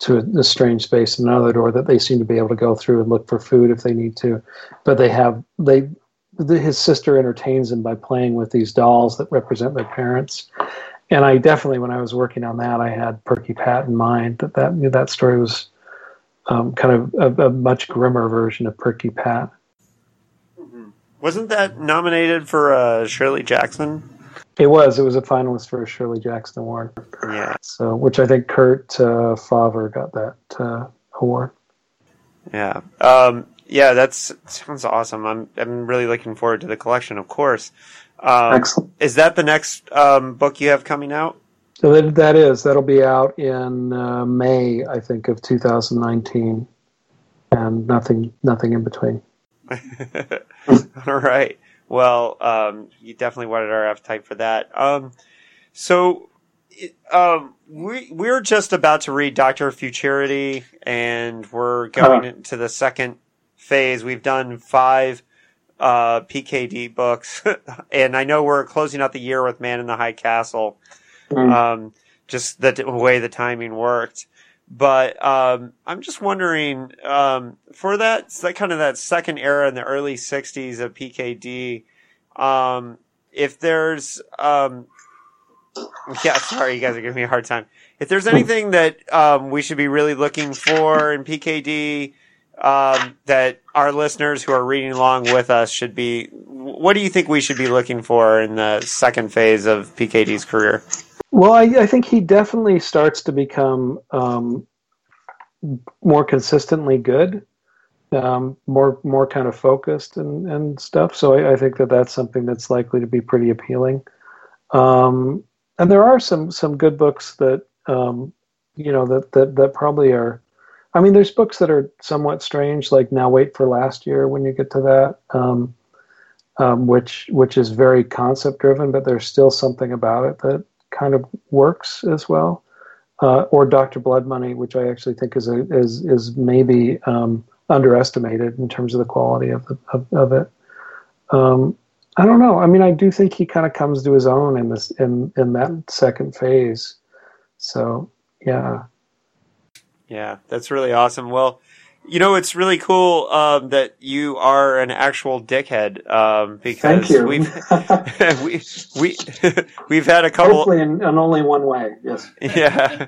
to a, a, strange space, and another door that they seem to be able to go through and look for food if they need to. But they have they the, his sister entertains him by playing with these dolls that represent their parents. And I definitely, when I was working on that, I had Perky Pat in mind. That that that story was um, kind of a, a, much grimmer version of Perky Pat. Mm-hmm. Wasn't that nominated for uh, Shirley Jackson? It was. It was a finalist for a Shirley Jackson Award. Yeah. So, which I think Kurt uh, Fawver got that uh, award. Yeah. Um, yeah, that's sounds awesome. I'm I'm really looking forward to the collection. Of course. Um, Excellent. Is that the next um, book you have coming out? So that, that is that'll be out in uh, May, I think, of 2019, and nothing nothing in between. All right. Well, um, you definitely wanted our appetite for that. Um, so, um, we we're just about to read Doctor Futurity, and we're going uh into the second phase. We've done five uh, PKD books, and I know we're closing out the year with Man in the High Castle. Mm. Um, just the way the timing worked. But um, I'm just wondering um, for that, that kind of that second era in the early '60s of PKD, um, if there's um, yeah, sorry, you guys are giving me a hard time. If there's anything that um, we should be really looking for in PKD um, that our listeners who are reading along with us should be, what do you think we should be looking for in the second phase of PKD's career? Well, I, I, think he definitely starts to become um, more consistently good, um, more more kind of focused and, and stuff. So I, I, think that that's something that's likely to be pretty appealing. Um, and there are some some good books that um, you know that, that that probably are. I mean, there's books that are somewhat strange, like Now Wait for Last Year. When you get to that, um, um, which which is very concept driven, but there's still something about it that kind of works as well. Uh, or Dr. Blood Money, which I actually think is a, is is maybe um, underestimated in terms of the quality of the, of, of, it. Um, I don't know. I mean, I do think he kind of comes to his own in this in in that second phase. So yeah, yeah, that's really awesome. Well, you know, it's really cool um, that you are an actual dickhead um, because we've we we we've had a couple. Hopefully, in, in, only one way. Yes. Yeah,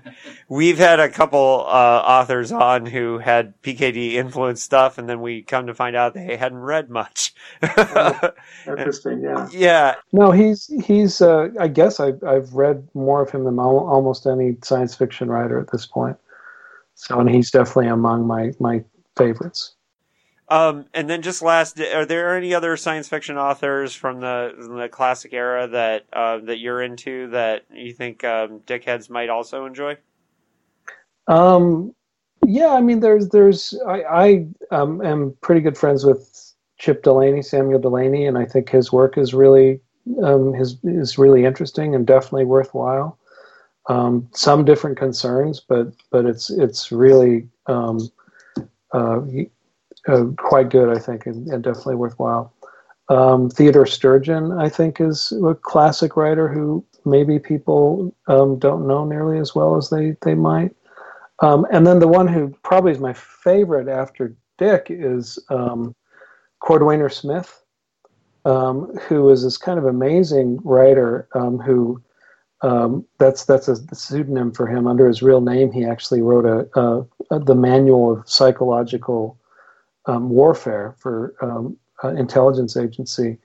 we've had a couple uh, authors on who had PKD influence stuff, and then we come to find out they hadn't read much. oh, interesting. Yeah. Yeah. No, he's he's. Uh, I guess I've I've read more of him than almost any science fiction writer at this point. So, and he's definitely among my my favorites. Um, and then just last, are there any other science fiction authors from the the classic era that uh, that you're into that you think um, dickheads might also enjoy? Um, yeah, I mean, there's there's I, I um, am pretty good friends with Chip Delany, Samuel Delany, and I think his work is really um, his is really interesting and definitely worthwhile. Um, some different concerns, but but it's it's really um, uh, uh, quite good, I think, and, and definitely worthwhile. Um, Theodore Sturgeon, I think, is a classic writer who maybe people um, don't know nearly as well as they they might. Um, and then the one who probably is my favorite after Dick is um, Cordwainer Smith, um, who is this kind of amazing writer who um, that's that's a pseudonym for him. Under his real name, he actually wrote a, a, a the manual of psychological um, warfare for um, intelligence agency,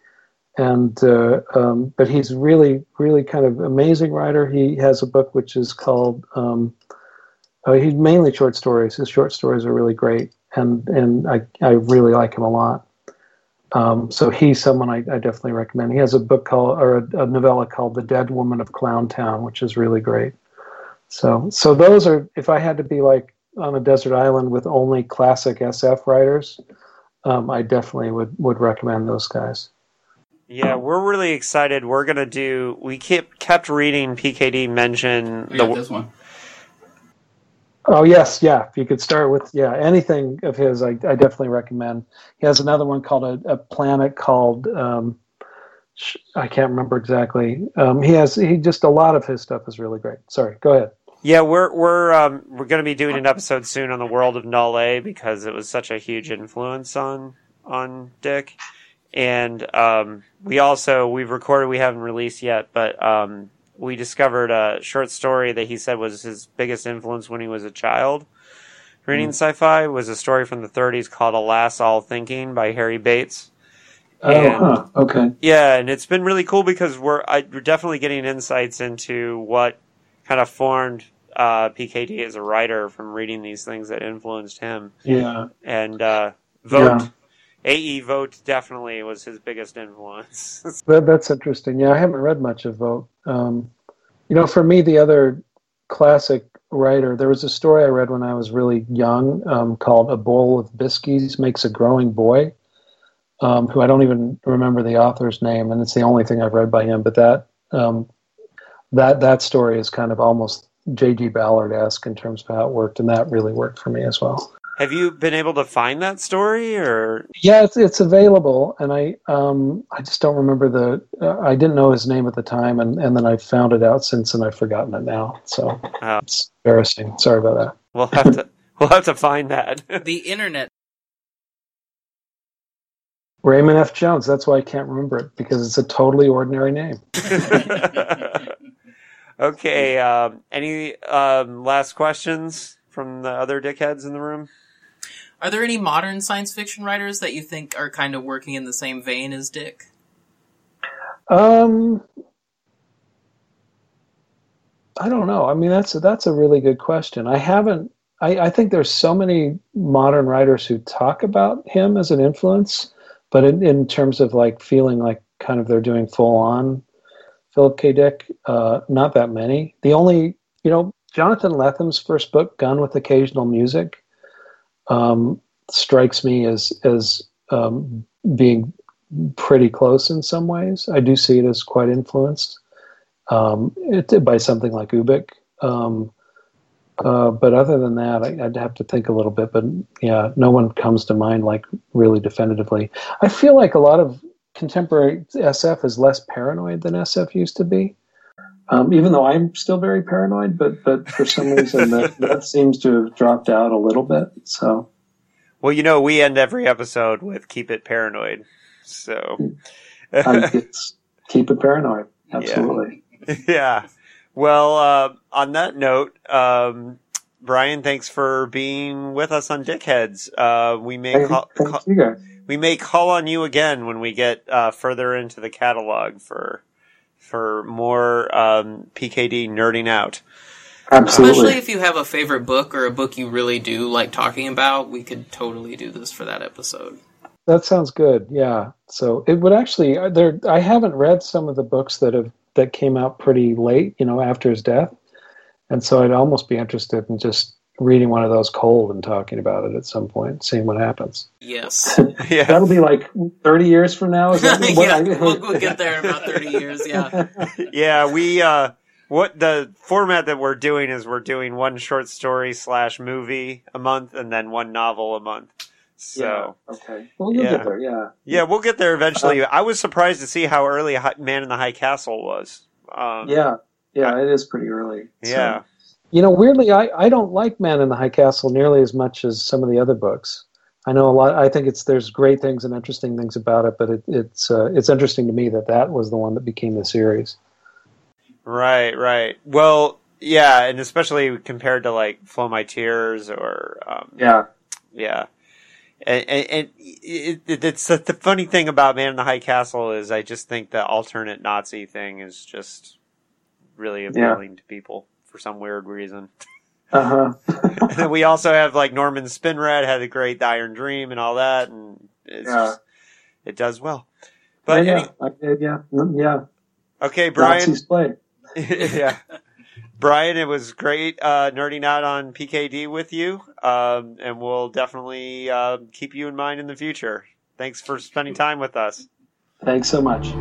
and uh, um, but he's really really kind of amazing writer. He has a book which is called um, uh, mainly short stories. His short stories are really great, and and I I really like him a lot. Um, so he's someone I, I, definitely recommend. He has a book called or a, a, novella called The Dead Woman of Clowntown, which is really great. So so those are if I had to be like on a desert island with only classic SF writers, um, I definitely would would recommend those guys. Yeah, we're really excited. We're gonna do. We kept kept reading PKD mention We got this one. Oh yes, yeah. If you could start with yeah anything of his, I, I definitely recommend. He has another one called a, a planet called um, I can't remember exactly. Um, he has he just a lot of his stuff is really great. Sorry, go ahead. Yeah, we're we're um, we're going to be doing an episode soon on the world of Null-A because it was such a huge influence on on Dick, and um, we also we've recorded we haven't released yet, but um, we discovered a short story that he said was his biggest influence when he was a child. Reading sci-fi was a story from the 30s called "Alas, All Thinking" by Harry Bates. Oh, And- huh. Okay. Yeah, and it's been really cool because we're I, we're definitely getting insights into what kind of formed uh, PKD as a writer from reading these things that influenced him. Yeah. And uh, Vogt, Yeah. AE Vogt definitely was his biggest influence. That, that's interesting. Yeah, I haven't read much of Vogt. Um, you know, for me, the other classic writer, there was a story I read when I was really young um, called "A Bowl of Biscuits Makes a Growing Boy," um, who I don't even remember the author's name, and it's the only thing I've read by him. But that um, that that story is kind of almost J.G. Ballard esque in terms of how it worked, and that really worked for me as well. Have you been able to find that story, or Yeah, it's it's available, and I um I just don't remember the uh, I didn't know his name at the time, and and then I found it out since, and I've forgotten it now. So Oh. it's embarrassing. Sorry about that. we'll have to we'll have to find that. The internet. Raymond F. Jones. That's why I can't remember it because it's a totally ordinary name. okay. Um, any um, last questions from the other dickheads in the room? Are there any modern science fiction writers that you think are kind of working in the same vein as Dick? Um, I don't know. I mean, that's that's a really good question. I haven't. I, I think there's so many modern writers who talk about him as an influence, but in, in terms of like feeling like kind of they're doing full on Philip K. Dick, uh, not that many. The only, you know, Jonathan Lethem's first book, Gun with Occasional Music, um, strikes me as as um, being pretty close in some ways. I do see it as quite influenced um, it, by something like Ubik. Um, uh, but other than that, I, I'd have to think a little bit. But yeah, no one comes to mind like really definitively. I feel like a lot of contemporary SF is less paranoid than SF used to be. Um, even though I'm still very paranoid, but but for some reason that that seems to have dropped out a little bit. So Well, you know, we end every episode with "Keep it paranoid." So, um, it's keep it paranoid. Absolutely. yeah. Well, uh, on that note, um, Brian, thanks for being with us on Dickheads. Uh, we may Thank, call, call- we may call on you again when we get uh, further into the catalog for for more um, PKD nerding out. Absolutely. Especially if you have a favorite book or a book you really do like talking about, we could totally do this for that episode. That sounds good. Yeah. So it would actually uh, there. I haven't read some of the books that have that came out pretty late, you know, after his death, and so I'd almost be interested in just reading one of those cold and talking about it at some point, seeing what happens. Yes. Yeah. That'll be like 30 years from now. Is that what yeah, I- we'll, we'll get there in about 30 years, yeah. yeah, we uh what the format that we're doing is we're doing one short story slash movie a month and then one novel a month. So Yeah. Okay. Well, you'll Yeah. get there. Yeah. yeah, we'll get there eventually. I was surprised to see how early Man in the High Castle was. Um, Yeah. Yeah. It is pretty early. So- yeah, You know, weirdly, I, I don't like Man in the High Castle nearly as much as some of the other books. I know a lot. I think it's there's great things and interesting things about it, but it, it's uh, it's interesting to me that that was the one that became the series. right, right. Well, yeah, and especially compared to like Flow My Tears or um, Yeah. Yeah. And, and, and it, it, it's the, the funny thing about Man in the High Castle is I just think the alternate Nazi thing is just really appealing to people for some weird reason. Uh huh. we also have like Norman Spinrad had a great Iron Dream and all that, and it's Yeah. just, it does well. But yeah. any, yeah. mm, Yeah. okay, Brian. Yeah. Brian, it was great uh, nerding out on PKD with you, um, and we'll definitely uh, keep you in mind in the future. Thanks for spending time with us. Thanks so much.